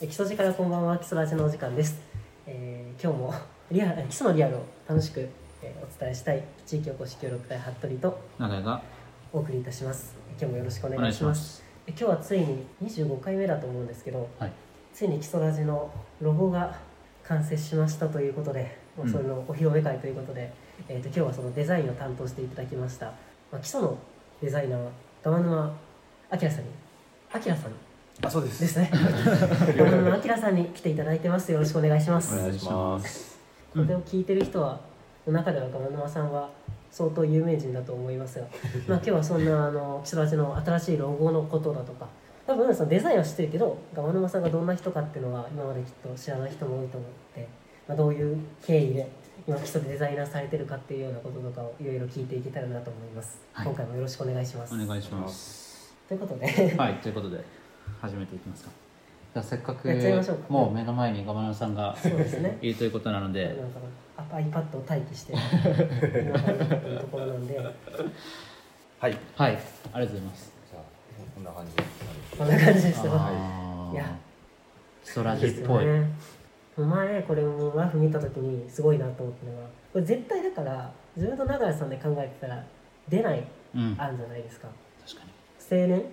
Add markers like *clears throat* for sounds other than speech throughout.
基礎時からこんばんは基礎ラジのお時間です、えー今日もリアル基礎のリアルを楽しく、えーお伝えしたい地域おこし協力隊服部と長井がお送りいたします。今日もよろしくおお願いします。今日はついに25回目だと思うんですけどはい。ついに基礎ラジのロゴが完成しましたということで、もうそれのお披露目会ということで、えー、と今日はそのデザインを担当していただきました、まあ、基礎のデザイナーは玉沼明さんに明さんあ、そうです。ですね。玉沼明さんに来ていただいてます。よろしくお願いします。お願いします。これを聞いてる人はの中では玉沼さんは相当有名人だと思いますが、*laughs* まあ、今日はそんなあの基礎ラジの新しいロゴのことだとか。多分そのデザインは知ってるけど玉沼さんがどんな人かっていうのは今まできっと知らない人も多いと思って、まあ、どういう経緯で今基礎でデザイナーされてるかっていうようなこととかをいろいろ聞いていけたらなと思います、はい。今回もよろしくお願いします。お願いします。ということで。はいということで始めていきますか。じゃあせっかくやっちゃいましょうか。もう目の前にガバナさんがそうですね。いるということなのなんでかあ iPad を待機して *laughs* 今入ってるところなんで。はい。じはい。ありがとうございます。ゃあ、こんな感じで。こんな感じですいや。基礎ラジっぽい、ね。前これもラフ見た時にすごいなと思ったのがこれ絶対だから自分と長屋さんで考えてたら出ないうん。案じゃないですか。確かに。青年？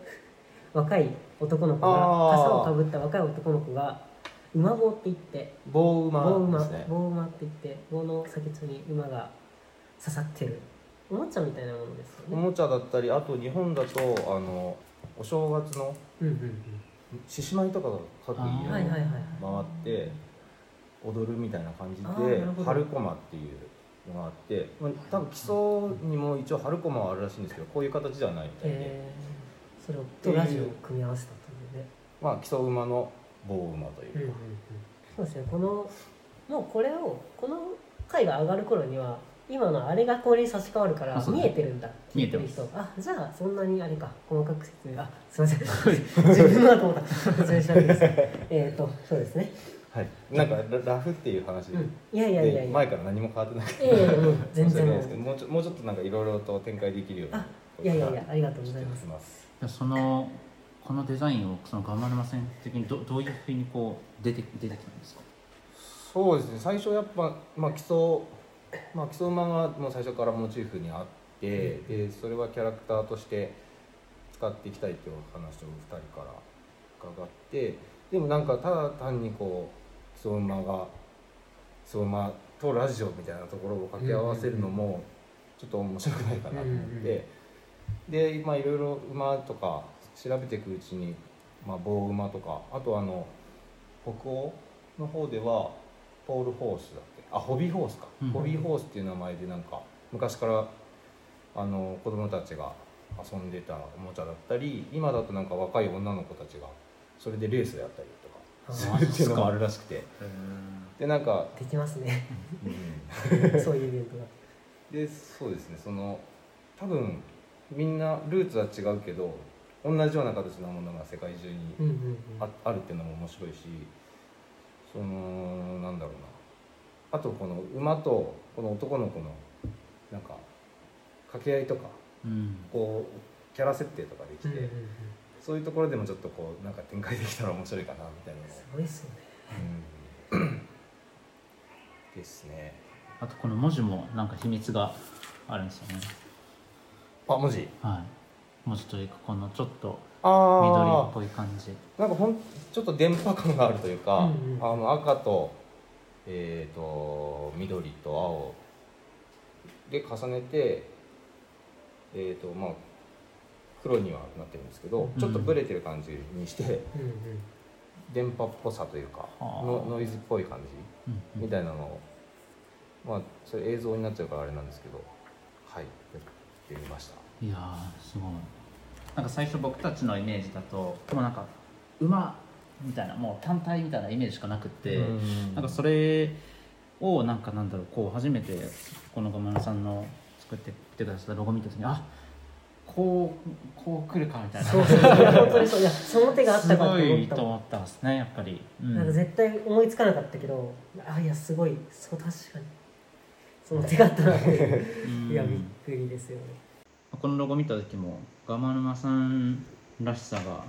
若い男の子が傘をかぶった若い男の子が馬棒って言って棒馬棒馬ですね。棒馬って言って棒の先っちょに馬が刺さってるおもちゃみたいなものですよねおもちゃだったり、あと日本だと、あの、お正月の獅子舞とかが各家はいはいはい回って。踊るみたいな感じで、春駒っていうのがあって、まあ多分基礎にも一応春駒はあるらしいんですけど、こういう形ではないみたいで。えー、それをとラジオを組み合わせたというね。まあ、基礎馬の棒馬というか。そうですね。このもうこれをこの回が上がる頃には今のあれがこれに差し替わるから見えてるんだ見えてる人あじゃあそんなにあれか。細かく説明あ *laughs* すいません。*laughs* 自分のだと思った説明しなくていいです。*laughs* えっとそうですね。はい。なんかララフっていう話で。うん。いやいやいや前から何も変わってなくて。ええうん全然ないですけどもうちょもうちょっとなんかいろいろと展開できるようにあいやいやいやありがとうございますそのこのデザインをそのガバナマ線的にどどういうふうにこう出て出てきたんですか？そうですね。最初やっぱ、まあ、基礎まあ基礎馬がもう最初からモチーフにあって、でそれはキャラクターとして使っていきたいという話を2人から伺ってでもなんかただ単にこう基礎馬が基礎馬とラジオみたいなところを掛け合わせるのもちょっと面白くないかなと思って、でまあいろいろ馬とか調べていくうちに、まあ、棒馬とかあとあの北欧の方ではポールホースだっけ？あホビーホースか、うんホビーホースっていう名前でなんか昔からあの子供たちが遊んでたおもちゃだったり今だとなんか若い女の子たちがそれでレースやったりとかあするっていうのもあるらしくて。でなんか、できますね。うん。*laughs* そういうイベントが。でそうですね。その多分みんなルーツは違うけど同じような形のものが世界中にうんうんうん。ああるっていうのも面白いしそのなんだろうな。あとこの馬とこの男の子のなんか掛け合いとかうん。こうキャラ設定とかできて、うんうんうん。そういうところでもちょっとこうなんか展開できたら面白いかなみたいなの。すごいっすよね。うん。ですね。あとこの文字もなんか秘密があるんですよねあ文字？はい。文字というかこのちょっとあ緑あっぽい感じ。なんかほんちょっと電波感があるというか、うんうん。あの赤と,、えー、と緑と青で重ねて、えーとまあ、黒にはなってるんですけど、んちょっとブレてる感じにしてうんうん。電波っぽさというかのノイズっぽい感じうんうん。みたいなのを、まあそれ映像になっちゃうからあれなんですけどはいやってみました。いやーすごい。なんか最初僕たちのイメージだともうなんか馬みたいなもう単体みたいなイメージしかなくって、うん。なんかそれをなんかなんだろうこう初めてこのガマナさんの作ってきてくださったロゴ見た時にあこうこう来るかみたいな。そうそう。そう本当にそう。いやその手があったすかとご思った。と思ったんですねやっぱり、うん。なんか絶対思いつかなかったけどあいやすごい。そう確かに。その手があったなって。いやびっくりですよねこのロゴ見た時もガマ沼さんらしさが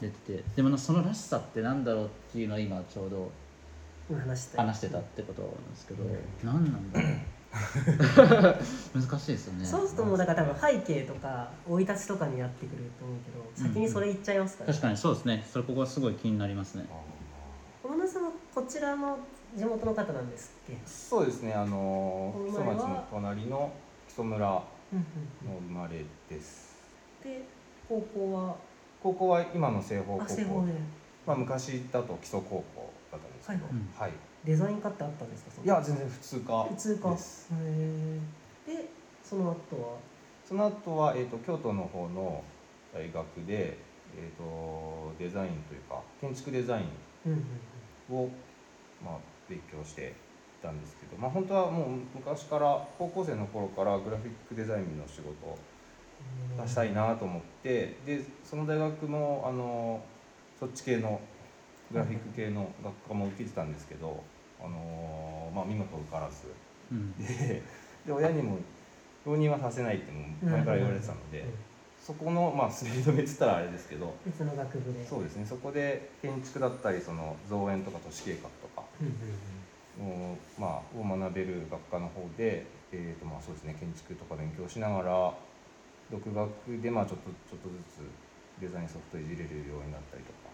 出ててでもなそのらしさってなんだろうっていうのを今ちょうど今話してたってことなんですけど何なんだろう？*laughs* 難しいですよね。そうするともうだから多分背景とか生い立ちとかになってくると思うけど先にそれ言っちゃいますから、確かにそうですね。それここはすごい気になりますね。小野さんはこちらの地元の方なんですっけ？そうですね。あのお木曽町の隣の木曽村のうん生まれです。で高校は？高校は今の西方高校まあ昔だと基礎高校だったんですけど。はいうんはい。デザイン科ってあったんですか？いや全然普通科普通科。へですえでその後は？その後は、えー、と京都の方の大学で、えー、とデザインというか建築デザイうんうんンを、まあ、勉強していたんですけど、まあ、本当はもう昔から高校生の頃からグラフィックデザインの仕事をしたいなと思ってでその大学もあのそっち系のグラフィック系の学科も受けてたんですけど、あのまあ、見事受からず。うん。でで親にも浪人はさせないってもう前から言われてたので、うん。そこのまあ滑り止めっつったらあれですけど別の学部で。そうですねそこで建築だったりその造園とか都市計画とかまあ、を学べる学科の方で、えーとまあ、そうですね建築とか勉強しながら独学でまあちょっとちょっとずつデザインソフトいじれるようになったりとか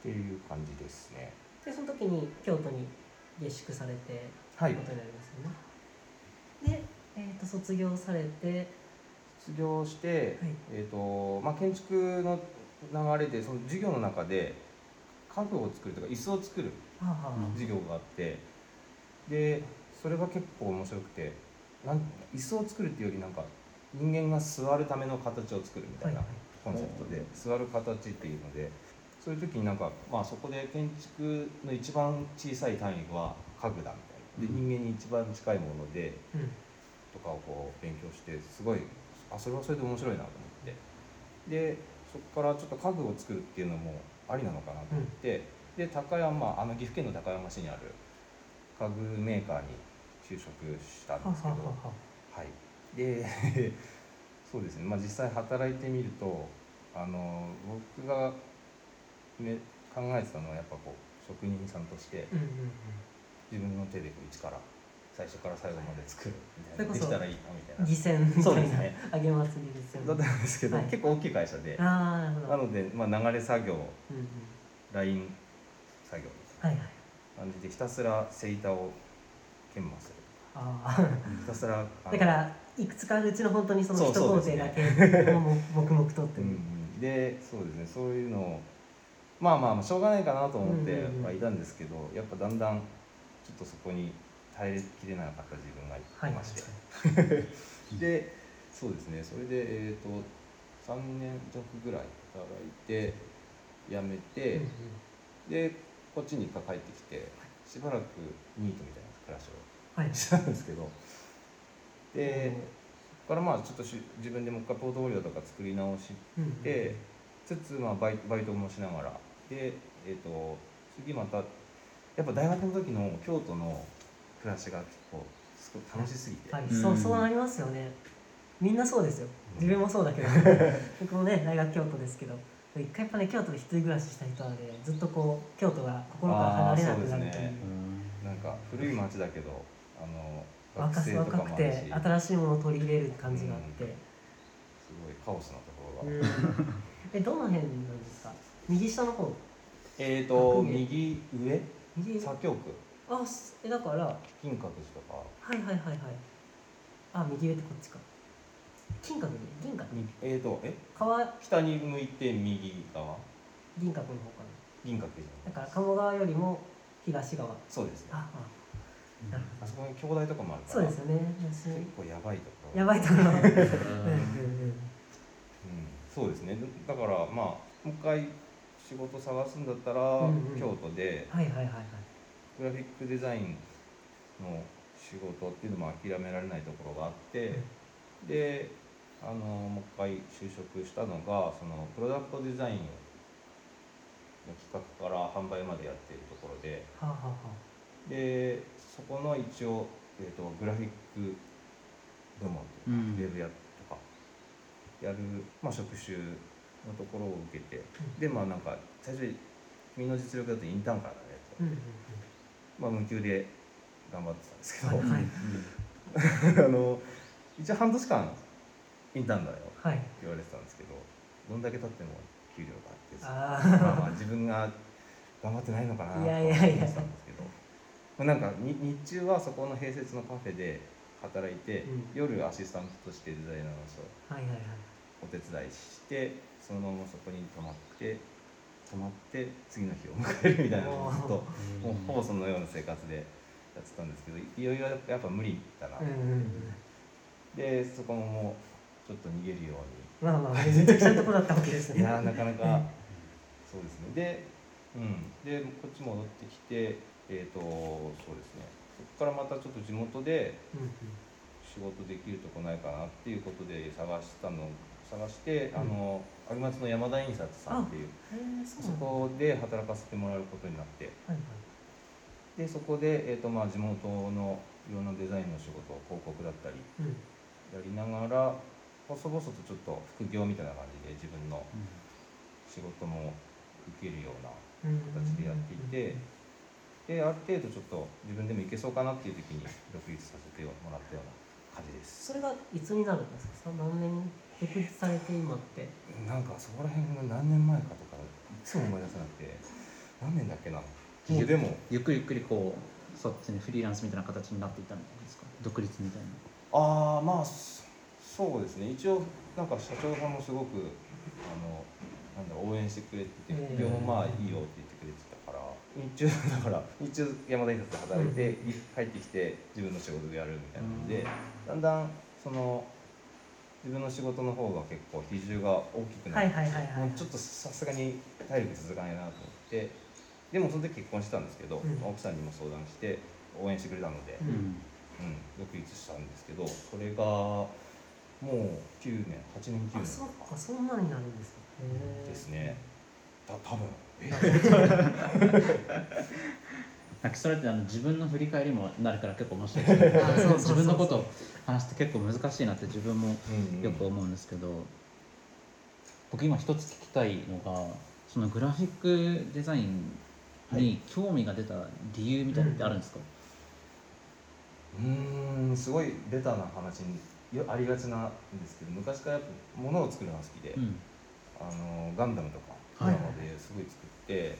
っていう感じですね。でその時に京都に下宿されてはい。ということになりますよね、で、えー、と卒業されて卒業して、えーとまあ、建築の流れでその授業の中で家具を作るとか椅子を作る授業があって。でそれが結構面白くてなん椅子を作るっていうよりなんか人間が座るための形を作るみたいなはいコンセプトで座る形っていうのでそういう時になんか、まあ、そこで建築の一番小さい単位は家具だみたいな。でうん。人間に一番近いものでうん。とかをこう勉強してすごいあそれはそれで面白いなと思って。でそこからちょっと家具を作るっていうのもありなのかなと思って、で高山あの岐阜県の高山市にある家具メーカーに就職したんはですけど。はい。で *laughs* そうですね。まあ実際働いてみるとあの僕が、ね、考えてたのはやっぱこう職人さんとして自分の手で一から最初から最後まで作るみたいな。できたらいいなみたいな。犠牲みたいなそうですね。*laughs* あげ祭りですよだっねたんですけど、はい。結構大きい会社で。なので、まあ、流れ作業うんうん。ライン作業みたいはいはい。な感じでひたすらセイタを研磨する。あひたすらだからいくつかあるうちの本当にその一工程だねけも黙々とってうんういう、ん。でそうですね。そういうのをまあまあしょうがないかなと思ってはいたんですけど、やっぱだんだんちょっとそこに耐えきれなかった自分がいはいまして、*laughs* でそうですね。それでえっ、と3年弱ぐらい働いて辞めて、でこっちに一回帰ってきてしばらくニートみたいな暮らしをはい。したんですけどでそこからまあちょっとし自分でもう一回ポートフォリオとか作り直しうんうん。てつつまあバイバイトもしながらでえっ、と次またやっぱ大学の時の京都の暮らしが結構すごい楽しすぎて、はい、うん。そうそうなりますよね。みんなそうですよ。自分もそうだけど。僕もね大学京都ですけど一回やっぱね京都で一人暮らしした人はねずっとこう京都が心から離れなくなるという。ね。なんか古い町だけどあの若学生とか若くて新しいものを取り入れる感じがあって、ごいカオスなところが、うん。*laughs* えどの辺なんですか？右下の方。えっ、とあいいね右上？右左京区。あすえだから。は金閣寺とか。いはいはいはい。あ右上ってこっちか金閣ね銀閣に。えっ、とえ？川。北に向いて右側？銀閣の方か銀閣寺なだから鴨川よりも東側。そうですね。ああ。あそこに兄弟とかもあるから。どそうですよね。私結構やばいところ。やばいところ。*laughs* うんうんうん。うん、そうですね。だからまあもう一回仕事探すんだったら、うんうん。京都ではいはいはいはい。グラフィックデザインの仕事っていうのも諦められないところがあって、であのもう一回就職したのがそのプロダクトデザインの企画から販売までやっているところで。はあはあはでそこの一応、えー、とグラフィック部門というか、うん。ウェブやとかやる、まあ、職種のところを受けて。でまあなんか最初に君の実力だとインターンからだねと。うんうん。まあ無給で頑張ってたんですけど、はいはい。*laughs* あの一応半年間インターンだよ。ってはい。言われてたんですけどどんだけ経っても給料がってあまあまあ自分が頑張ってないのかなと思ってたんですけどまあなんかに日中はそこの併設のカフェで働いて、うん。夜アシスタントとしてデザイナーの人あはいはいはい。お手伝いしてそのままそこに泊まって泊まって次の日を迎えるみたいなのをずっともうほぼそのような生活でやってたんですけどいよいよやっぱ無理だな、うんうんうん。でそこももうちょっと逃げるようまあまあめちゃくちゃなとこだったわけですね。にいやーなかなかそうですね。で,、うん、でこっち戻ってきてえっ、とそうですね。そこからまたちょっと地元で仕事できるとこないかなっていうことで探したの探して、うん。あの有松の山田印刷さんっていうそこで働かせてもらうことになって。はいはい。でそこで、えーとまあ、地元のいろんなデザインの仕事広告だったりうん。やりながら細々とちょっと副業みたいな感じで自分の仕事も受けるようなうん形でやっていてである程度ちょっと自分でもいけそうかなっていう時に独立させてもらったような感じです。それがいつになるんですか？さ何年独立されて今って。なんかそこら辺が何年前かとかいつも思い出せなくて *laughs* 何年だっけな？もうでも。ゆっくりゆっくりこうそっちにフリーランスみたいな形になっていったみたいですか？独立みたいな。ああまあそそうですね。一応なんか社長さんもすごくあのなんだ応援してくれててええ副業もまあいいよって言ってくれてたから。日中 *laughs* だから日中山田印刷で働いて、帰ってきて自分の仕事でやるみたいなので、だんだんその自分の仕事の方が結構比重が大きくなって、ちょっとさすがに体力続かないなと思ってでもその時結婚してたんですけど、うん。奥さんにも相談して応援してくれたので、うん。うん、独立したんですけどそれがもう9年8年9年。あそっかそんなになるんですか？ですね。た多分。え？*laughs* なんかそれってあの自分の振り返りもなるから結構面白いです *laughs* 自分のことを話して結構難しいなって自分もうんよく思うんですけど、僕今一つ聞きたいのがそのグラフィックデザインに興味が出た理由みたいなのってあるんですか、うーんすごいベタな話ありがちなんですけど昔からやっぱ物を作るのが好きで、うん。あのガンダムとかはい。なのですごい作って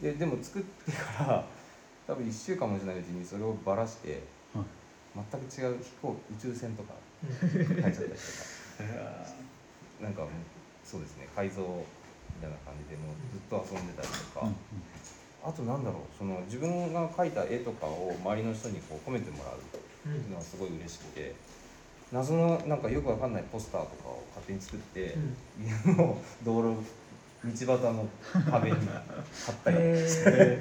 ででも作ってから多分1週間もしないうちにそれをばらしてはい。全く違う飛行宇宙船とかうん書いちゃったりとか。*laughs* なんかもうそうですね改造みたいな感じでもうずっと遊んでたりとか、うんあとなんだろうその自分が描いた絵とかを周りの人にこう褒めてもらうっていうのがすごい嬉しくて謎のなんかよくわかんないポスターとかを勝手に作って、道路道端の壁に貼ったり。へして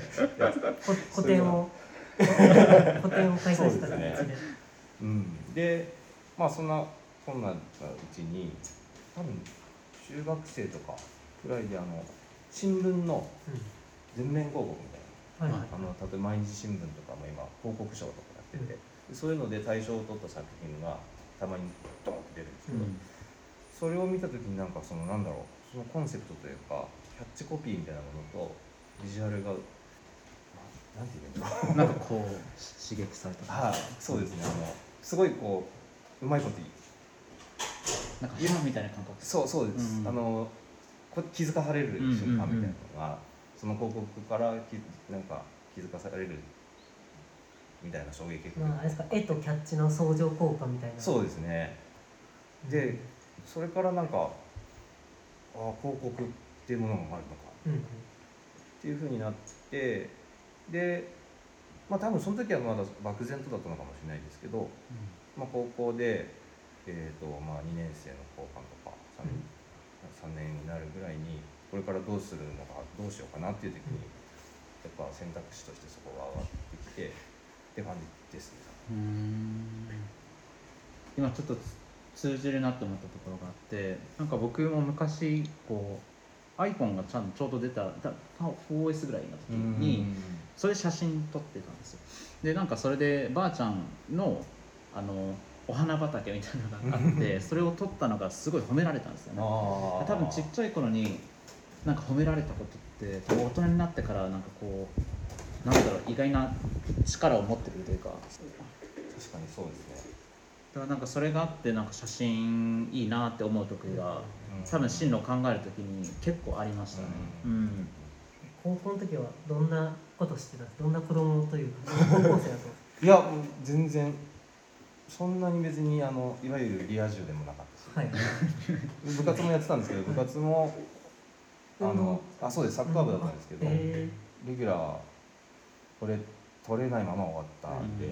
個展を。個展を開催した形そうですでうん、でまあそんなこんなうちに多分中学生とかぐらいであの新聞の全面広告みたいな。うん。はい。あの例えば毎日新聞とかも今広告賞とかやってて、でそういうので大賞を取った作品がたまにドンって出るんですけど、うん。それを見た時になんかそのなんだろうそのコンセプトというかキャッチコピーみたいなものとビジュアルがななんていうのかう。んなんかこう刺激された。はいそうですね。あのすごいこううまいこと言う。なんか今みたいな感覚。そうそうです、うんあのこ気づかされる瞬間みたいなのが、その広告からきなんか気づかされるみたいな衝撃まああれですか絵とキャッチの相乗効果みたいな。そうですね。でそれからなんかああ広告っていうものがあるのか。うんうん。っていうふうになってでまあ多分その時はまだ漠然とだったのかもしれないですけど、まあ、高校で、えーとまあ、2年生の交換とか 3,、3年になるぐらいにこれからどうするのかどうしようかなっていう時にやっぱ選択肢としてそこが上がってきてって感じですね。うん。今ちょっと通じるなって思ったところがあってなんか僕も昔こう iPhone がちゃんとちょうど出ただ 4S ぐらいの時にそれで写真撮ってたんですよ。でなんかそれでばあちゃんのあのお花畑みたいなのがあって *laughs* それを撮ったのがすごい褒められたんですよね。あ多分ちっちゃい頃になんか褒められたことって大人になってからなんかこうなんだろう意外な力を持ってくるというか。確かにそうですね。だからなんかそれがあってなんか写真いいなって思う時が多分進路を考える時に結構ありましたね。ううん、高校の時はどんなことしてた？んですかどんな子供というか高校生だと？*laughs* いやもう全然そんなに別にあのいわゆるリア充でもなかったし、はい。*laughs* 部活もやってたんですけど部活もあのあそうです。サッカー部だったんですけど、えレギュラーこれ取れないまま終わったんで、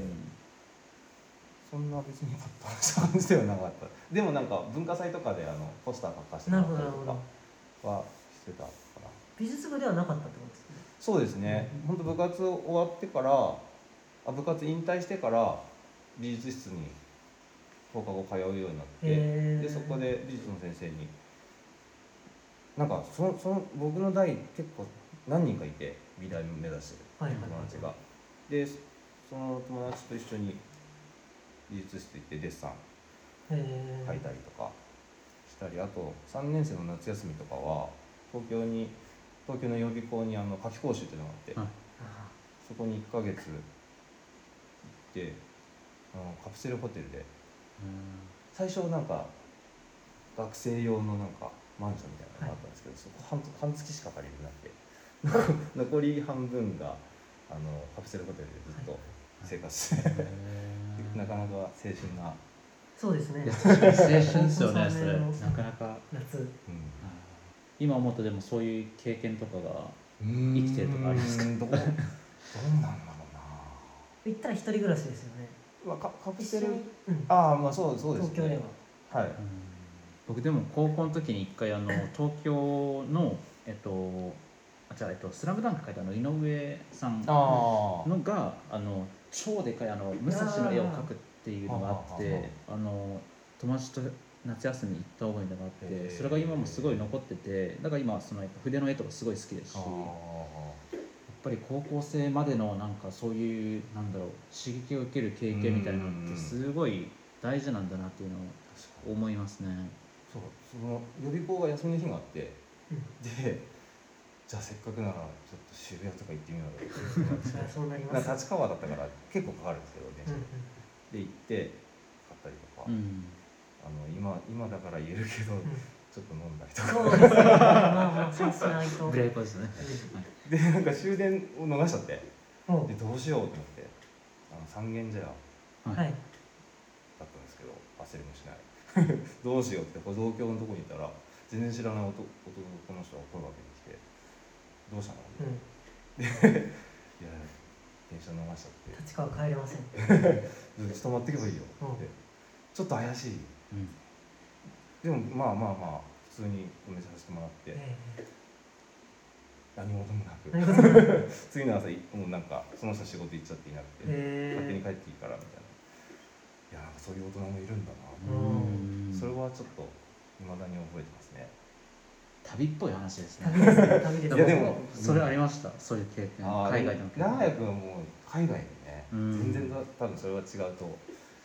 そんな別にパッとした感じではなかった。でもなんか文化祭とかであのポスター書かせてもらったりとかはしてたかな美術部ではなかったってことですね。そうですね。本当部活終わってからあ部活引退してから美術室に放課後通うようになって、でそこで美術の先生になんかそのその僕の代結構何人かいて美大目指してるはいはい。友達が、でその友達と一緒に美術室行ってデッサンへ描いたりとかしたりあと3年生の夏休みとかは東京に東京の予備校にあの夏期講習っていうのがあって、はい。あそこに1ヶ月行ってあのカプセルホテルで最初なんか学生用のなんかマンションみたいなのがあったんですけど、そこ半半月しか借りれなくて残り半分があのカプセルホテルでずっと生活。して、*laughs* なかなか青春な、そうですね。青春ですよね *laughs* それ。なかなか。夏。今思うとでもそういう経験とかがうん。生きてるとかありますか？どうどうなんだろうな。行ったら一人暮らしですよね。まあ、カカプセル？うん。ああまあそうそうです東京では。はい。僕でも高校の時に一回あの東京のえっとあじゃあ、えっと、スラムダンク書いたあの井上さんあのがあの超でかいあの武蔵の絵を描くっていうのがあってあの友達と夏休み行った覚えがあってそれが今もすごい残っててだから今そのやっぱ筆の絵とかすごい好きですしあやっぱり高校生までのなんかそういうなんだろう刺激を受ける経験みたいなのってすごい大事なんだなっていうのを思いますね。そうその予備校が休みの日があってうん。でじゃあせっかくならちょっと渋谷とか行ってみようよ。*laughs* な立川だったから結構かかるんですけど電車うんで。行って買ったりとか、うんあの今今だから言えるけどうん。ちょっと飲んだりとか。そうですね。まあまあそうしないと。ブレイクですね。でなんか終電を逃しちゃって。うん。でどうしようと思って。あの三軒茶屋。だっはい。たんですけど焦りもしない。*laughs* どうしようって歩道橋のとこにいたら全然知らない男男の人が声かけてきて「どうしたの?」うん。*laughs* いや電車逃しちゃって。立川帰れません「*laughs* ちょっと止まってけばいいよ」うん。ってちょっと怪しい。うん。でもまあまあまあ普通に止めさせてもらって。え何事もなく。え何事もなく。*laughs* 次の朝もうなんかその人仕事行っちゃっていなくて、え。勝手に帰っていいからみたいな。いやなんかそういう大人もいるんだな、うん。それはちょっと未だに覚えてますね旅っぽい話ですね。旅ですいやでもそれありました。そういう経験。海外での経験。長屋君はもう海外でね、うん全然だ多分それは違うと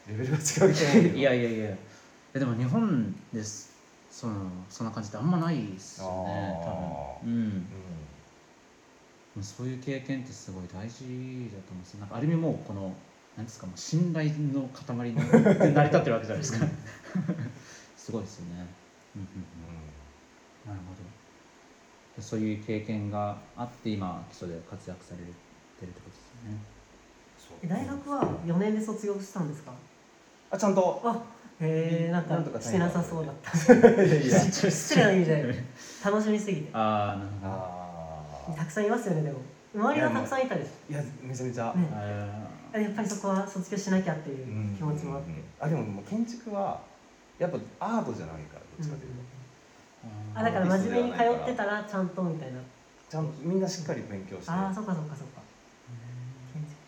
レベルが違うけど *laughs* いやいやいや。えでも日本です。そのそんな感じってあんまないですよね。多分。うん。うんそういう経験ってすごい大事だと思うんですよ。なんかある意味もうこのなんですかもう信頼の塊にで成り立ってるわけじゃないですか。*laughs* すごいですよね。うんうんうん。なるほど。でそういう経験があって今基礎で活躍されてるってことですよね。そう。え大学は4年で卒業したんですか？あちゃんと。あへえなんなんとかかしてなさそうだった。*laughs* 失礼な意味で。楽しみすぎて。ああなるほど。あたくさんいますよねでも。周りはたくさんいたでしーいやめちゃめちゃ、ね。やっぱりそこは卒業しなきゃっていううん気持ちもあって、うんあでももう建築はやっぱアートじゃないからどっちかというと、ーあだから真面目に通ってたらちゃんとみたいな。ちゃんとみんなしっかり勉強して。ああそっかそっかそっか。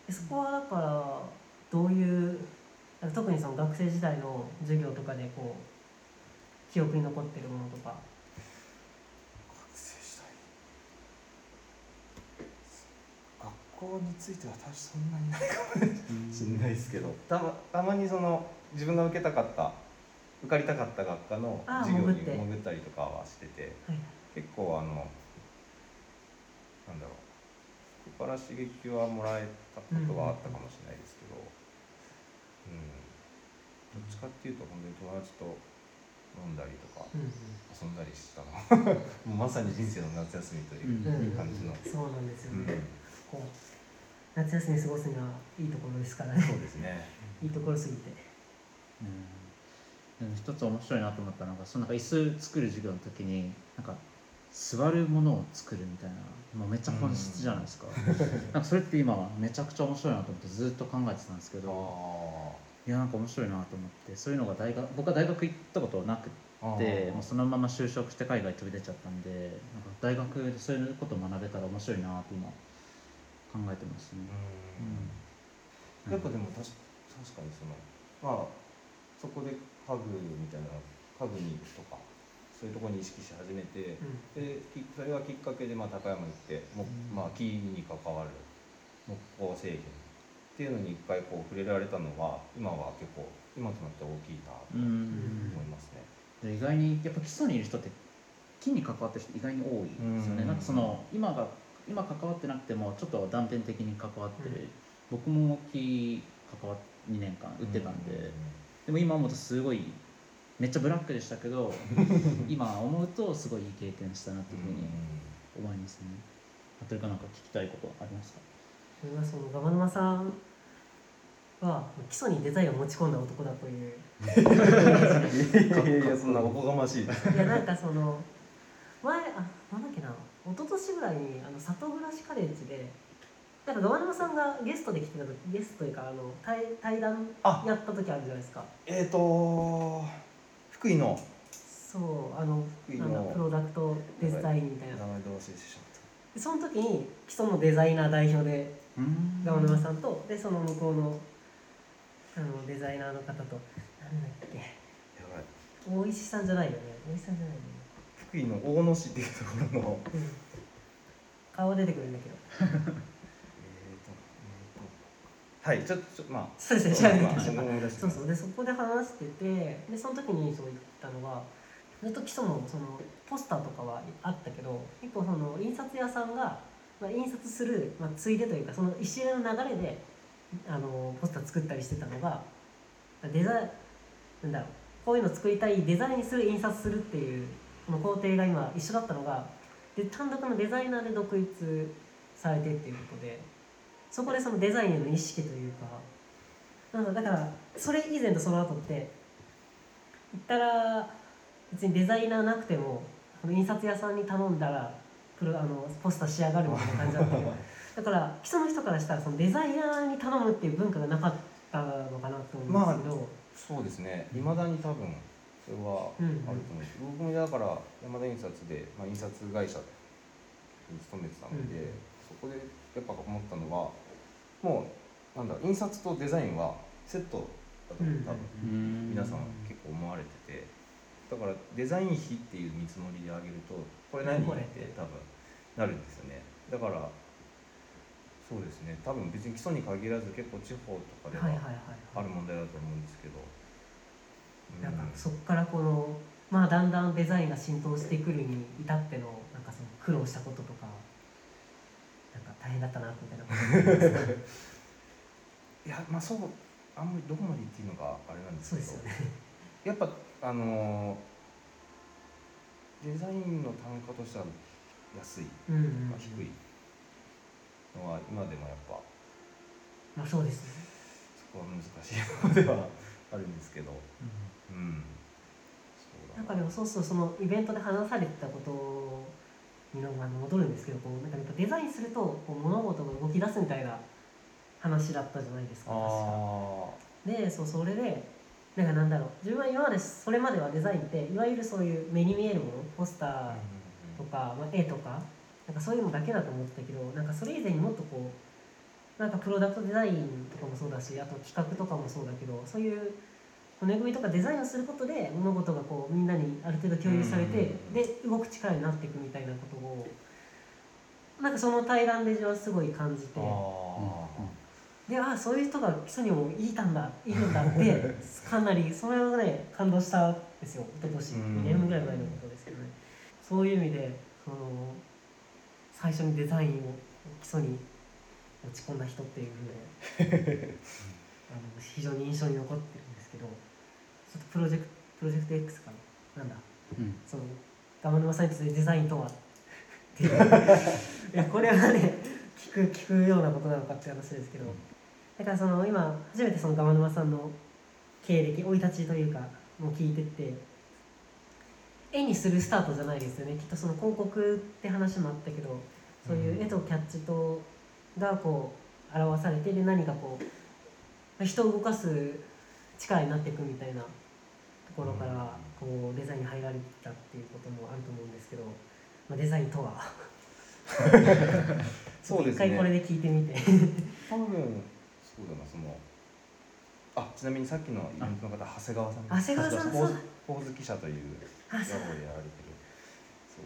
そこはだからどういう特にその学生時代の授業とかでこう記憶に残ってるものとか。学生時代。学校については私そんなにないかもしれない。*laughs* ですけど。たまたまにその自分が受けたかった受かりたかった学科の授業に潜って。潜ったりとかはしててはい。結構あのなんだろうそこから刺激はもらえたことはあったかもしれないですけど、うん。どっちかっていうと本当に友達と飲んだりとかうん遊んだりしたの。*laughs* まさに人生の夏休みといううん感じの、そうなんですようん。ね、こう夏休み過ごすにはいいところですからね。そうですね。*laughs* いいところすぎて。うん、一つ面白いなと思ったのがそのなんか椅子作る授業の時になんか座るものを作るみたいなもうめっちゃ本質じゃないですか、*laughs* なんかそれって今めちゃくちゃ面白いなと思ってずっと考えてたんですけあどいやなんか面白いなと思ってそういうのが大学僕は大学行ったことなくーてもうそのまま就職して海外飛び出ちゃったんでなんか大学でそういうことを学べたら面白いなって今考えてますね。うん。やっぱでも確確かにそのまあそこで家具みたいな家具にとかそういうところに意識し始めて、うん。できそれがきっかけでまあ高山行っても、うん。まあ、木に関わる木工製品っていうのに一回こう触れられたのは今は結構今となっては大きいなとう思んいますね。で意外にやっぱ基礎にいる人って木に関わってる人意外に多いですよね、うん。なんかその今が今関わってなくてもちょっと断片的に関わってる、うん。僕も木関わっ2年間売ってたんで、でも今思うとすごいめっちゃブラックでしたけど *laughs* 今思うとすごいいい経験したなっていうふうに思いますね。あというかなんか聞きたいことありますか？それはそのガバ沼さんは基礎にデザインを持ち込んだ男だという *laughs* いやいやそんなおこがましい。いやなんかその前あなんだっけな一昨年ぐらいにあの里暮らしカレッジでなんかガバ沼さんがゲストで来てた時ゲストというかあの対対談あ。やった時あるじゃないですか。えっ、と福井の。そうあの福井の。なんだプロダクトデザインみたいな。名前どう忘れてしまっでその時に基礎のデザイナー代表でうん。ガバ沼さんとでその向こうのあのデザイナーの方となんだっけ。た。やばい。大石さんじゃないよね。大石さんじゃないよね、福井の大野市っていうところの。うん、顔は出てくるんだけど *laughs* はい、ちょっとまあ。そうですねそうそう。でそこで話しててでその時にそう言ったのがずっと基礎のそのポスターとかはあったけど結構その印刷屋さんが、まあ、印刷する、まあ、ついでというかその一連の流れであのポスター作ったりしてたのがデザインなんだろうこういうの作りたいデザインする印刷するっていうこの工程が今一緒だったのがで単独のデザイナーで独立されてっていうことでそこでそのデザインへの意識というかなんだだからそれ以前とその後って言ったら別にデザイナーなくても印刷屋さんに頼んだらプロあのポスター仕上がるみたいな感じだった *laughs* だから基礎の人からしたらそのデザイナーに頼むっていう文化がなかったのかなと思うんですけど、そうですね。未だに多分それはあると思うんです。僕もだから山田印刷でまあ印刷会社に勤めてたので、うんそこでやっぱ思ったのはもうなんだ印刷とデザインはセットだとうん。多分。うん。皆さん結構思われてて。だからデザイン費っていう見積もりであげるとこれ何？これ。って多分なるんですよね。だからそうですね。多分別に基礎に限らず結構地方とかでははいはいはいある問題だと思うんですけど、なんかうんそこからこのまあだんだんデザインが浸透してくるに至ってのなんかその苦労したこととか大変だったなみたいな。*laughs* いやまあそうあんまりどこまで言っていいのかあれなんですけど。ね。やっぱあのーデザインの単価としては安い、うんうんうん。まあ、低いのは今でもやっぱ。まあそうですね。そこは難しいのではあるんですけど。うん。そうだなんかでもそうそうそのイベントで話されてたことにのまあ戻るんですけどこうなんかやっぱデザインするとこう物事が動き出すみたいな話だったじゃないですか確か。あでそうそれでなんかなんだろう自分は今までそれまではデザインっていわゆるそういう目に見えるものポスタあーとか、まあ、絵とかなんかそういうのだけだと思ってたけどなんかそれ以前にもっとこうなんかプロダクトデザインとかもそうだしあと企画とかもそうだけどそういう骨組みとかデザインをすることで物事がこうみんなにある程度共有されてうんで動く力になっていくみたいなことをなんかその対談で自分はすごい感じて。あでああそういう人が基礎にもいたんだいるんだって *laughs* かなりそれをね感動したんですよ。一昨年うん。2年ぐらい前のことですけどね。そういう意味でその最初にデザインを基礎に落ち込んだ人っていうふうで *laughs* あの非常に印象に残ってるっとプロジェクトプロジェクト X かな。なんだ。うん。その玉沼さんにとってデザインとは。っていういやこれはね聞く聞くようなことなのかって話ですけど。だからその今初めてその玉沼さんの経歴生い立ちというかもう聞いてって絵にするスタートじゃないですよね。きっとその広告って話もあったけどそういう絵とキャッチとがこう表されてで何かこう人を動かす力になっていくみたいなところからこうデザインに入られたっていうこともあると思うんですけど、まあ、デザインとは？*laughs* そうですね。一回これで聞いてみて。多分そうだなそのあちなみにさっきのイベントの方長谷川さん。長谷川さんそうポーズ記者というあそう屋号でやられてるそう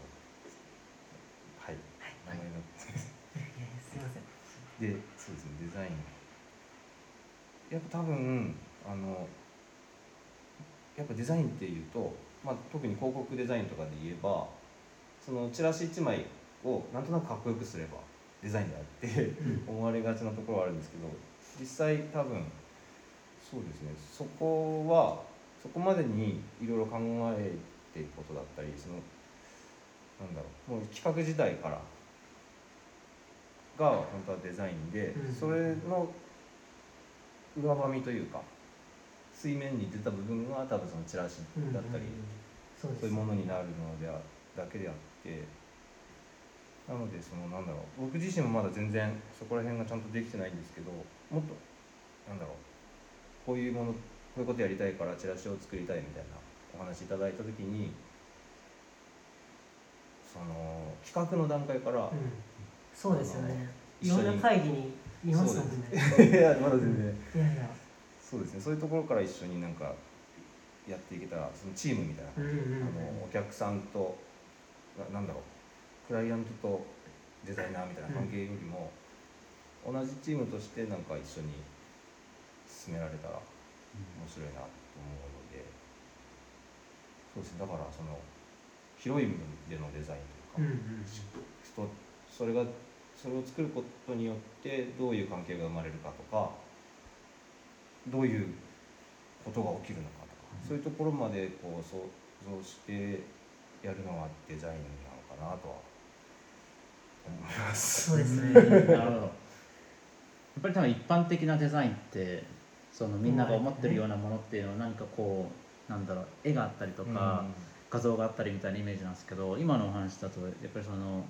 はい。名前がいやいやすいません。でそうですねデザイン。やっぱ多分あのやっぱデザインっていうと、まあ、特に広告デザインとかで言えばそのチラシ1枚をなんとなくかっこよくすればデザインであって思われがちなところはあるんですけど実際多分そうですね。そこはそこまでにいろいろ考えていることだったりそのなんだろうもう企画自体からが本当はデザインで、うん。それの上ばみというか水面に出た部分が多分そのチラシだったり、そういうものになるのであだけであってなのでそのなんだろう僕自身もまだ全然そこら辺がちゃんとできてないんですけどもっとなんだろうこういうものこういうことやりたいからチラシを作りたいみたいなお話いただいた時にその企画の段階から、うん。そうですよね。いろんな会議にいますもんね。*laughs* いやまだ全然、いやいやそうですね。そういうところから一緒になんかやっていけたらそのチームみたいなうんうんうんあのお客さんとななんだろう。クライアントとデザイナーみたいな関係よりも、同じチームとしてなんか一緒に進められたら面白いなと思うので。そうですね。だからその広い意味でのデザインというか、うんうん人それがそれを作ることによってどういう関係が生まれるかとかどういうことが起きるのかとか、そういうところまでこう想像してやるのがデザインなのかなとは思います。そうですね。*laughs* なるほど。やっぱり多分一般的なデザインってそのみんなが思ってるようなものっていうのは何かこうなんだろう絵があったりとか、画像があったりみたいなイメージなんですけど今のお話だとやっぱりその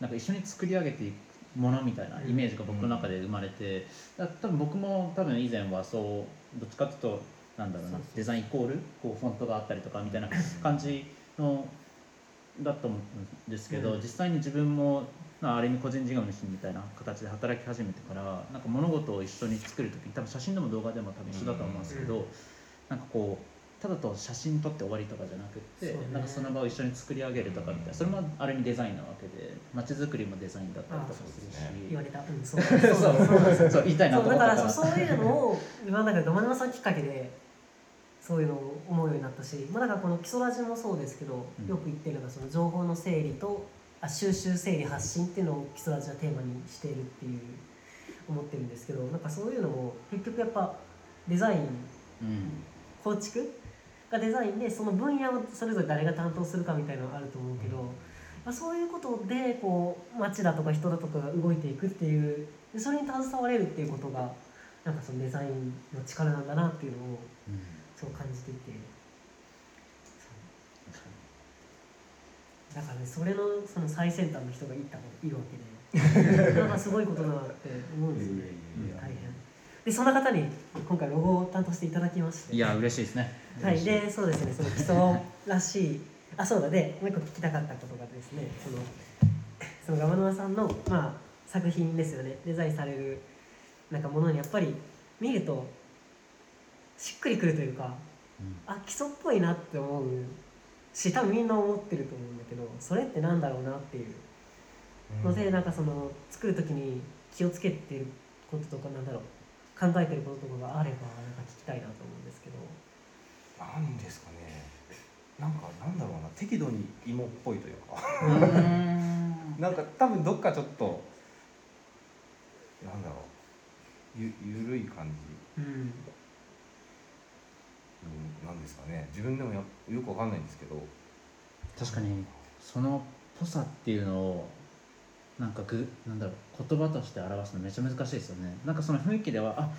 なんか一緒に作り上げていくものみたいなイメージが僕の中で生まれて、だ多分僕も多分以前はそうどっちかっていうとなんだろうなデザインイコールこうフォントがあったりとかみたいな感じのだと思うんですけど、うん。実際に自分もまあある意味個人事業主みたいな形で働き始めてからなんか物事を一緒に作る時に多分写真でも動画でも多分一緒だと思うんですけど、うん。なんかこうただと写真撮って終わりとかじゃなくって、ね。なんかその場を一緒に作り上げるとかみたいなそれもある意味デザインなわけで街づくりもデザインだったりとかするし。ね。言われた。うんそう。そう。そう。そうなんですよそう言いたいなと思った。かららそうそういうのを今なんかガマナマさんきっかけでそういうのを思うようになったし、まあ、だからこの基礎ラジもそうですけど、うん。よく言ってるのがその情報の整理とあ収集整理発信っていうのを基礎ラジはテーマにしているっていう思ってるんですけどなんかそういうのも結局やっぱデザインうん。構築がデザインでその分野をそれぞれ誰が担当するかみたいなのがあると思うけど、まあ、そういうことでこう街だとか人だとかが動いていくっていうでそれに携われるっていうことがなんかそのデザインの力なんだなっていうのをそう感じていてだからねそれのその最先端の人がいたいるわけで。なんかすごいことだなって思うんですよね。大変でそんな方に今回ロゴを担当していただきまして。いや嬉しいですね。はい、でそうですね。その基礎らしい *laughs* あそうだでもう一個聞きたかったことがですねそのそのガマノワさんの、まあ、作品ですよね。デザインされるなんかものにやっぱり見るとしっくりくるというかあ基礎っぽいなって思うし多分みんな思ってると思うんだけどそれってなんだろうなっていう。のでなんかその作る時に気をつけてることとかなんだろう考えてることとかがあればなんか聞きたいなと思うんですけど。なんですかね。なんかなんだろうな適度に芋っぽいというか。うん。*laughs* なんか多分どっかちょっとなんだろう。ゆゆるい感じ。うん。うんなんですかね。自分でもやよくわかんないんですけど。確かにそのぽさっていうのをなんかぐなんだろう言葉として表すのめっちゃ難しいですよね。なんかその雰囲気ではあ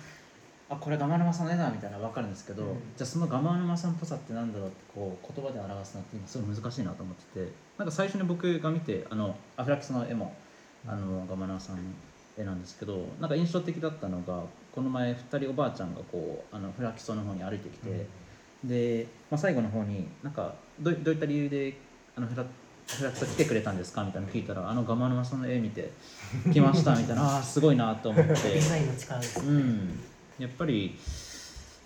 あこれガマ沼さんの絵だみたいなの分かるんですけど、うん。じゃあそのガマ沼さんっぽさってなんだろうってこう言葉で表すのって今すごい難しいなと思っててなんか最初に僕が見てあのアフラキスの絵もあのガマ沼さんの絵なんですけどなんか印象的だったのがこの前2人おばあちゃんがこうあのフラキソの方に歩いてきて、で、まあ、最後の方になんかどうどういった理由であのフラフラキソ来てくれたんですか？みたいなの聞いたらあのガマ沼さんの絵見て来ましたみたいな。ああーすごいなと思って。デザインの力ですね、うん。やっぱり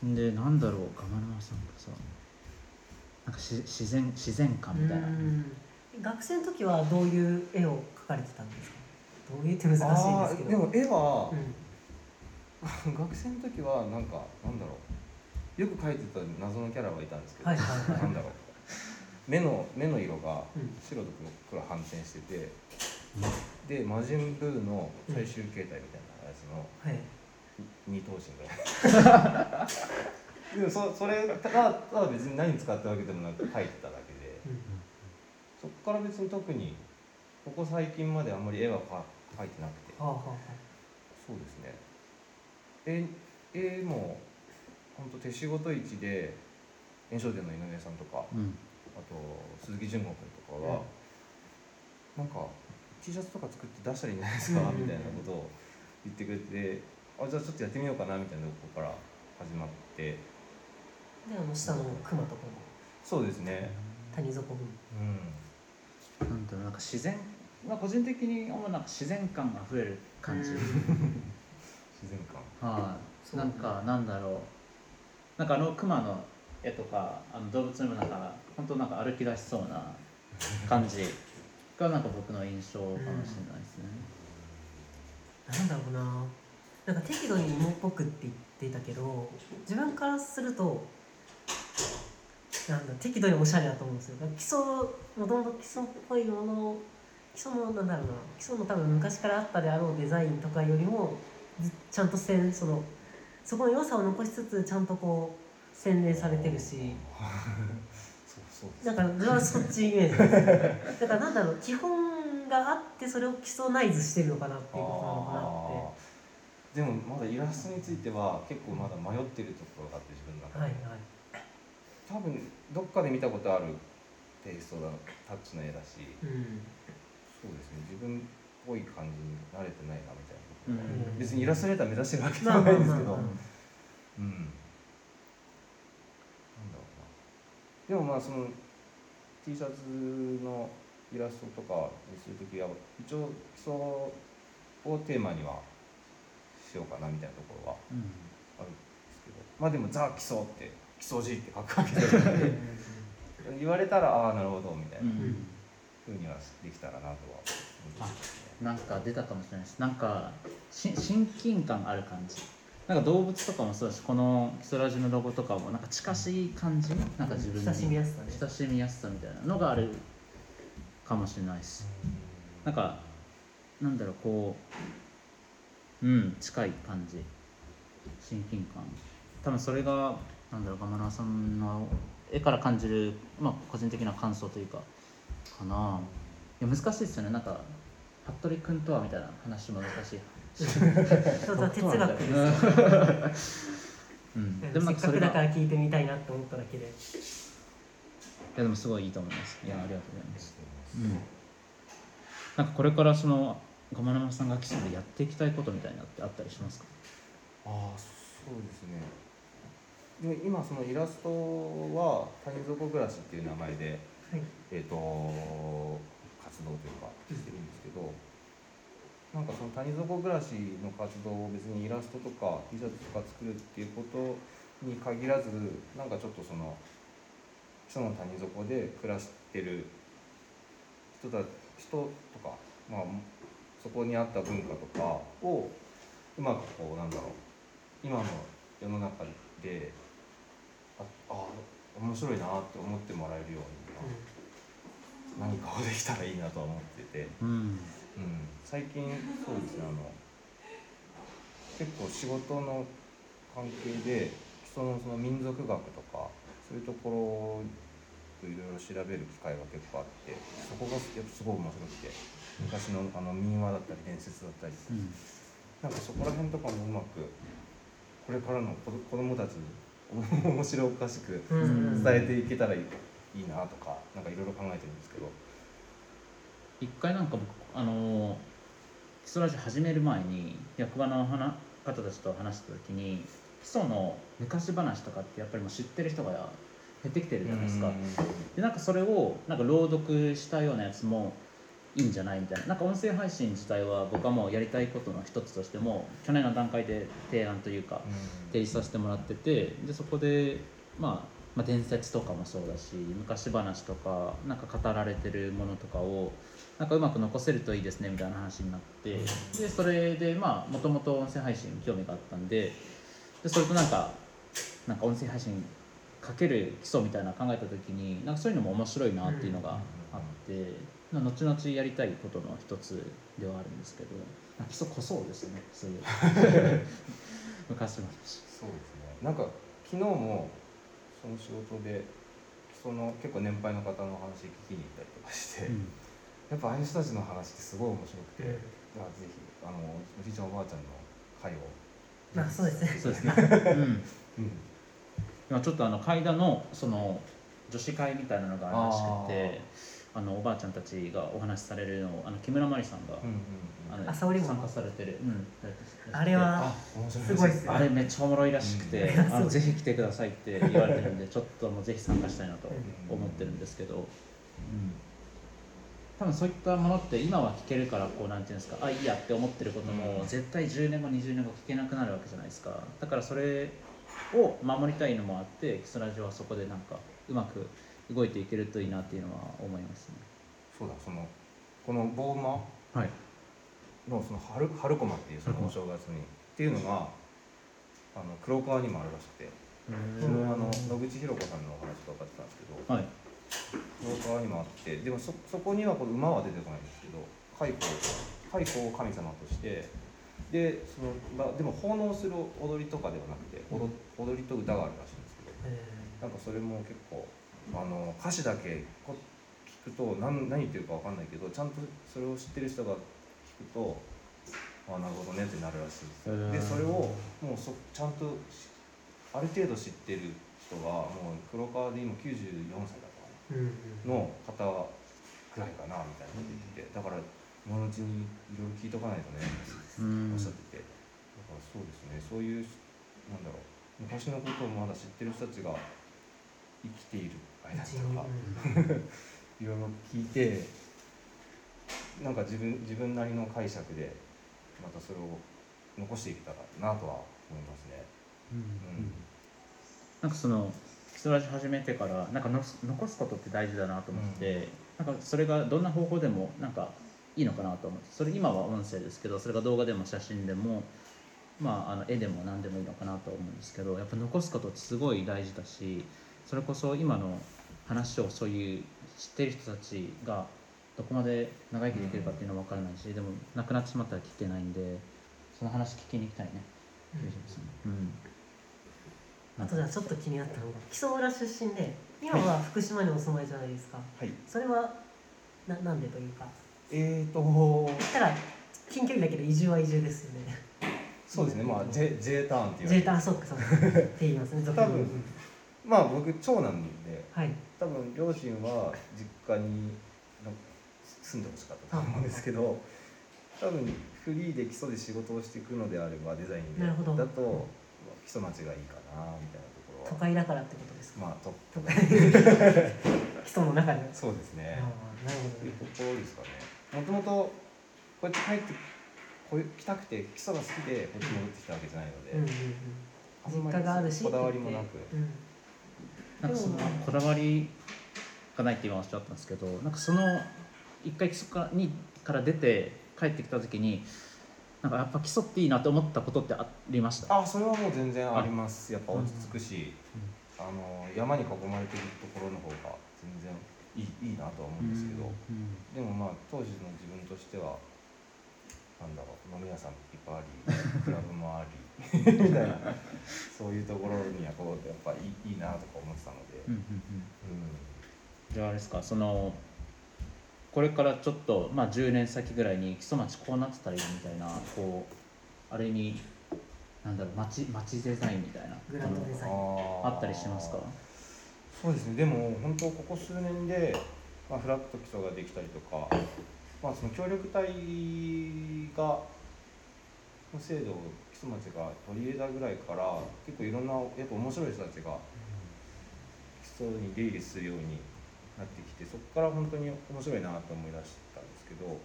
でなんだろうガマ沼さんがさなんかし自然自然感みたいな。うん。学生の時はどういう絵を描かれてたんですか？どういうって難しいですけど。ーでも絵はう、ん。*laughs* 学生の時はなんかなんだろう。よく描いてた謎のキャラがいたんですけど、はいはいはい。なんだろう目の目の色がうん。白と黒反転してて、で魔人ブーの最終形態みたいなやつのはい。二頭身ぐらい。*laughs* でもそそれただただ別に何使ったわけでもなく描いてただけでうん。そこから別に特にここ最近まであんまり絵はか描いてなくて。はあはそうですね。絵絵も本当手仕事市で炎症店の井上さんとかうん。あと鈴木純吾君とかは、なんか T シャツとか作って出したらいいんじゃないですか、うん。うんうんみたいなことを言ってくれてあじゃあちょっとやってみようかなみたいなとこから始まって。であの下の熊とかも。そうですね。谷底部分うん。なんだろうなんか自然まあ個人的に思うなんか自然感あふれる感じ、うん。*laughs* 自然感。はい、そうなんかなんだろう。なんかあの熊の絵とかあの動物のなんか本当なんか歩き出しそうな *laughs* 感じがなんか僕の印象かもしれないですね。なんだろうな。なんか適度に芋っぽくって言ってたけど自分からするとなんだ適度におしゃれだと思うんですよ。基礎もともと基礎っぽいもの基礎のなんだろうな。基礎の多分昔からあったであろうデザインとかよりもずちゃんとせんそのそこの良さを残しつつちゃんとこう洗練されてるし *laughs* そうそうです。なんか自分はそっちイメージ。*laughs* だからなんだろう基本があってそれを基礎ナイズしてるのかなっていうことなのかなって。でもまだイラストについては結構まだ迷ってるところがあって自分の中で、はいはい。多分どっかで見たことあるテイストだ。タッチの絵だし。うん。そうですね。自分っぽい感じに慣れてないなみたいなうん。別にイラストレーター目指してるわけじゃないんですけど、まあまあ。うんだろうなでもまあその T シャツのイラストとかにする時は一応基礎をテーマにはしようかなみたいなところはうん。あるんですけど。まあでもザ基礎って基礎字って書くわけじゃなくて言われたらああなるほどみたいなうん。ふうにはできたらなとは思いますね。なんか出たかもしれないです。なんかし親近感ある感じ。なんか動物とかもそうだし、このキソラジのロゴとかもなんか近しい感じ？なんか自分に親しみやすさね。親しみやすさみたいなのがあるかもしれないです。なんかなんだろうこううん近い感じ。親近感。多分それがなんだろうガマナさんの絵から感じる、まあ、個人的な感想というかかな。いや難しいですよね。なんか服部君とはみたいな話も難しいそうだ。哲学ですよ。うん、でせもなん。かそれがっかくだから聞いてみたいなって思っただけで。いやでもすごいいいと思います。いやありがとうございます。うん。なんかこれからそのガマナマさんが基礎でやっていきたいことみたいなのってあったりしますか？ああそうですね。で今そのイラストは「谷底暮らし」っていう名前で、はい。えー、と活動というかしてるんですけど、なんかその谷底暮らしの活動を別にイラストとか T シャツとか作るっていうことに限らずなんかちょっとその基礎の谷底で暮らしてる人だ人とか、まあ、そこにあった文化とかをうまくこうなんだろう今の世の中でああ面白いなって思ってもらえるように、何かをできたらいいなとは思ってて、うん。うん、最近そうですねあの結構仕事の関係で基礎のその民族学とかそういうところをいろいろ調べる機会が結構あってそこがやっぱすごい面白くて昔のあの民話だったり伝説だったり。うん。なんかそこら辺とかもうまくこれからの子子供たちに *laughs* 面白おかしく伝えていけたらいいいいなとかなんかいろいろ考えてるんですけど。一回なんか僕あの基礎ラジオ始める前に役場の花方たちと話した時に基礎の昔話とかってやっぱりもう知ってる人が減ってきてるじゃないですか、でなんかそれをなんか朗読したようなやつもいいんじゃないみたいな。なんか音声配信自体は僕はもうやりたいことの一つとしても去年の段階で提案というか提示させてもらっててでそこで、まあ、まあ伝説とかもそうだし昔話とかなんか語られてるものとかをなんかうまく残せるといいですねみたいな話になって。でそれでまあもともと音声配信に興味があったんででそれとなんかなんか音声配信かける基礎みたいなの考えた時になんかそういうのも面白いなっていうのがあって、まあ後々やりたいことの一つではあるんですけどまあ基礎こそうですよねそういう。*laughs* 昔話。そうですね。なんか昨日もその仕事でその結構年配の方の話聞きに行ったりとかして、うんやっぱああいう人たちの話ってすごい面白くて、うんいやぜひあのおじいちゃんおばあちゃんの会を。まあそうですね。そうですね。うん。*laughs* うん。今ちょっとあの階段のその女子会みたいなのがあるらしくて、あのおばあちゃんたちがお話しされるのをあの木村真理さんが、うんうんあの参加されてる。うん。あれはあ面白いすごいあれめっちゃおもろいらしくて、うん。あの *laughs* ぜひ来てくださいって言われてるんで、ちょっともうぜひ参加したいなと思ってるんですけど、うん、多分そういったものって今は聞けるからこうなんていうんですか、あいいやって思ってることもうん絶対10年後20年後聞けなくなるわけじゃないですか。だからそれを守りたいのもあって、キスラジオはそこでなんかうまく動いていけるといいなっていうのは思いますね。そうだそのこの棒馬はい。のその春春駒っていうそのお正月にっていうのがあの黒川にもあるらしくて昨日あの野口博子さんのお話とかってたんですけどはい。黒川にもあってでもそそこにはこの馬は出てこないんですけど蚕蚕を神様としてでその、まあ、でも奉納する踊りとかではなくて踊踊りと歌があるらしいんですけどえなんかそれも結構あの歌詞だけこ聞くと何何言ってるかわかんないけどちゃんとそれを知ってる人が聞くとあなるほどねってなるらしいですでそれをもうそちゃんとしある程度知ってる人がもう黒川で今94歳だの方くらいかなみたいなこと言ってて。だから今のうちにいろいろ聞いとかないとねうん。おっしゃってて。だからそうですね。そういうなんだろう。昔のことをまだ知ってる人たちが生きている間とかいろいろ聞いてなんか自分自分なりの解釈でまたそれを残していけたらなとは思いますね。うん。なんかそのストラジ始めてからなんかの残すことって大事だなと思って、なんかそれがどんな方法でもなんかいいのかなと思ってそれ今は音声ですけどそれが動画でも写真でもまああの絵でも何でもいいのかなと思うんですけどやっぱ残すことってすごい大事だしそれこそ今の話をそういう知ってる人たちがどこまで長生きできるかっていうのは分からないし、でも亡くなってしまったら聞けないんでその話聞きに行きたいね。うんあとじゃあちょっと気になったのが木曽浦出身で今は福島にお住まいじゃないですか、はい。それはななんでというか？えーとたら近距離だけど移住は移住ですよね。そうですね。まあ J, J ターンっていう。ジェーターそっかそっか。って言いますね多分まあ僕長男ではい。多分両親は実家にの住んでほしかったと思うんですけど多分フリーで基礎で仕事をしていくのであればデザインで。なるほど。だとまあ基礎町がいいかなみたいなところ都は会だからってことですか、まあと都会基礎の中でそうですね。なるほどね。うところですかね。もともとこうやって帰ってこう来たくて基礎が好きでこっちに戻ってきたわけじゃないので、うんうんあん実家があるしこだわりもなく。うん。なんかそのこだわりがないって今おっしゃったんですけどなんかその一回基礎にから出て帰ってきた時になんかやっぱ基礎っていいなと思ったことってありました？あそれはもう全然あります。やっぱ落ち着くし、あの山に囲まれてるところの方が全然いいいいなとは思うんですけど、うん。でもまあ当時の自分としてはなんだろう飲み屋さんいっぱいあり *laughs* クラブもありみたいなそういうところにはこうやっぱいいいいなとか思ってたので、うんうんうん。うん。じゃああれですかそのこれからちょっと、まあ、10年先ぐらいに木曽町こうなってたらいいみたいなこうあれになんだろう町町デザインみたいなグランドデザイン。ー。あったりしますか？そうですね。でも本当ここ数年で、まあ、フラット基礎ができたりとか、まあ、その協力隊がの制度を木曽町が取り入れたぐらいから結構いろんなやっぱ面白い人たちが基礎に出入りするようになってきてそこから本当に面白いなと思い出したんですけど、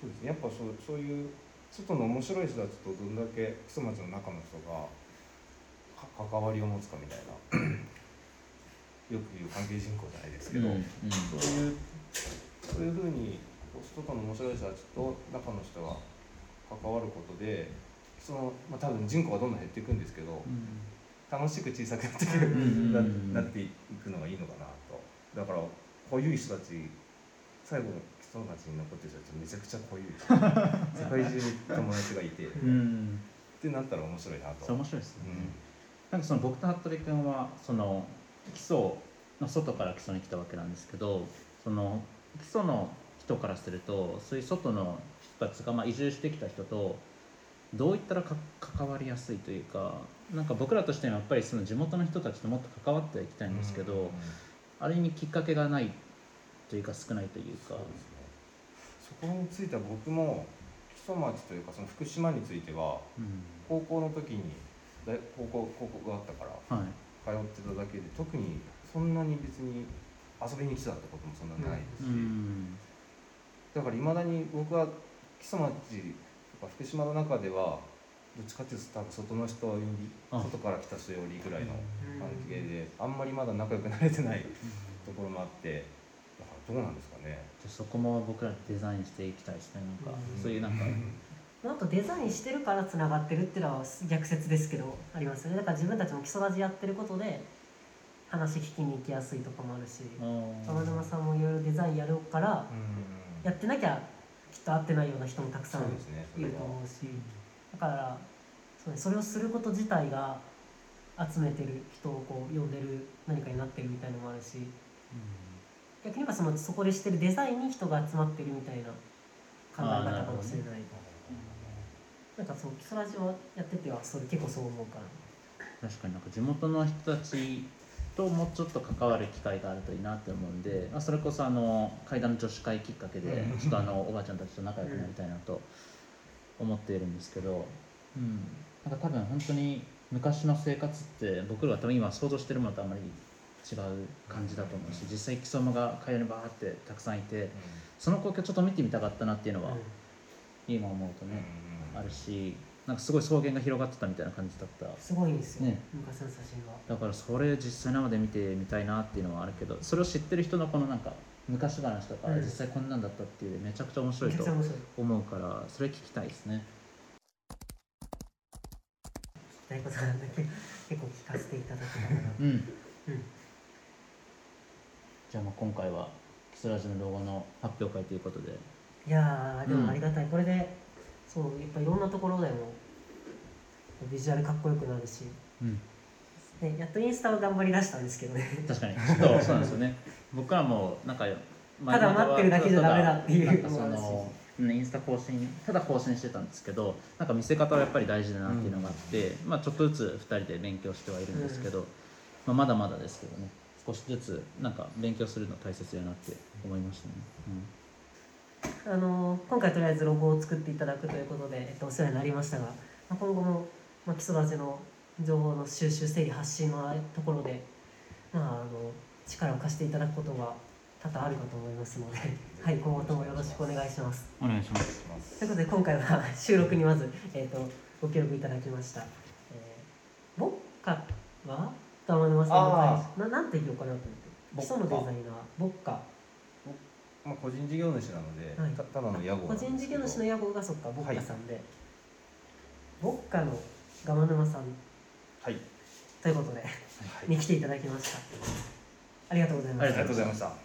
そうですね。やっぱそうそういう外の面白い人たちとどんだけ木曽町の中の人がか関わりを持つかみたいな *clears throat* よく言う関係人口じゃないですけど、うんうん。そういうそういうふうに外の面白い人たちと中の人が関わることでその、まあ、多分人口がどんどん減っていくんですけど楽しく小さくなっていく、なっていくのがいいのかな。とだから濃ゆい人たち最後の人たちに残ってる人たちめちゃくちゃ濃ゆい世界中に友達がいて、うん。うんってなったら面白いなと面白いですね、うん。なんかその僕と服部君はその基礎の外から基礎に来たわけなんですけどその基礎の人からするとそういう外の人たちがまあ移住してきた人とどういったらか関わりやすいというかなんか僕らとしてはやっぱりその地元の人たちともっと関わっていきたいんですけど、うんある意味きっかけがないというか少ないというか。ね。そこについては僕も木曽町というかその福島についてはうん。高校の時に大高校高校があったからはい。通ってただけで特にそんなに別に遊びに来てたってこともそんなにないですし、うん。だからいまだに僕は木曽町とか福島の中ではどっちかっていうと多分外の人よりあ。外から来た人よりぐらいの関係であんまりまだ仲良くなれてないところもあってだからどうなんですかね。じゃあそこも僕らでデザインしていきたいですねなんか。うん。そういうなんか。あとデザインしてるからつながってるっていうのは逆説ですけどありますよね。だから自分たちも基礎ラジやってることで話聞きに行きやすいとかもあるし玉沼さんもいろいろデザインやるからやってなきゃきっと会ってないような人もたくさんいると思うしだからそう、ね、それをすること自体が集めてる人をこう呼んでる何かになってるみたいのもあるし。逆に言えばそのそこでしてるデザインに人が集まってるみたいな考え方かもしれない。なんかそう基礎ラジオやっててはそれ結構そう思うから。確かになんか地元の人たちともうちょっと関わる機会があるといいなって思うんで、まあ、それこそあの階段の女子会きっかけでうん。ちょっとあのおばあちゃんたちと仲良くなりたいなと思っているんですけど、うん、なんか多分本当に昔の生活って僕らが多分今想像してるものとあまり違う感じだと思うし実際木曽馬が階段にバーってたくさんいてその光景をちょっと見てみたかったなっていうのは今思うとね、あるしなんかすごい草原が広がってたみたいな感じだった。すごいんですよ、ね。昔の写真は。だからそれ実際生で見てみたいなっていうのはあるけどそれを知ってる人のこのなんか昔話とか、うん。実際こんなんだったっていうめちゃくちゃ面白いと思うからそれ聞きたいですね。聞きたいことなんだけど結構聞かせていただけたらな。うん、うん。じゃあまあ今回はキスラジのロゴの発表会ということで。いやーでうん。もありがたい、これでそうやっぱいろんなところでもビジュアルかっこよくなるし、うんね、やっとインスタを頑張りだしたんですけどね。確かに。ちょっとそうなんですよね。僕らもなんかただ待ってるだけじゃダメだっていうそのインスタ更新ただ更新してたんですけどなんか見せ方はやっぱり大事だなっていうのがあって、まあちょっとずつ2人で勉強してはいるんですけど、まあ、まだまだですけどね。少しずつなんか勉強するの大切だなって思いましたね、あの今回とりあえずロゴを作っていただくということで、えっと、お世話になりましたが、まあ、今後も、まあ、基礎ラジの情報の収集整理発信のところで、まあ、あの力を貸していただくことが多々あるかと思いますので、*laughs* はい、今後ともよろしくお願いします。うん、お願いします。ということで今回は収録にまず、えー、とご協力いただきました、えー、ボッカは玉沼さんの会社ななんて言おうかなと思って。基礎のデザイナー。ボッカまあ、個人事業主なので、はい。たただの屋号個人事業主の屋屋号がそっかボッカさんで、ボッカのガマ沼さんはい、ということではい、に来ていただきました。ありがとうございまありすありがとうございました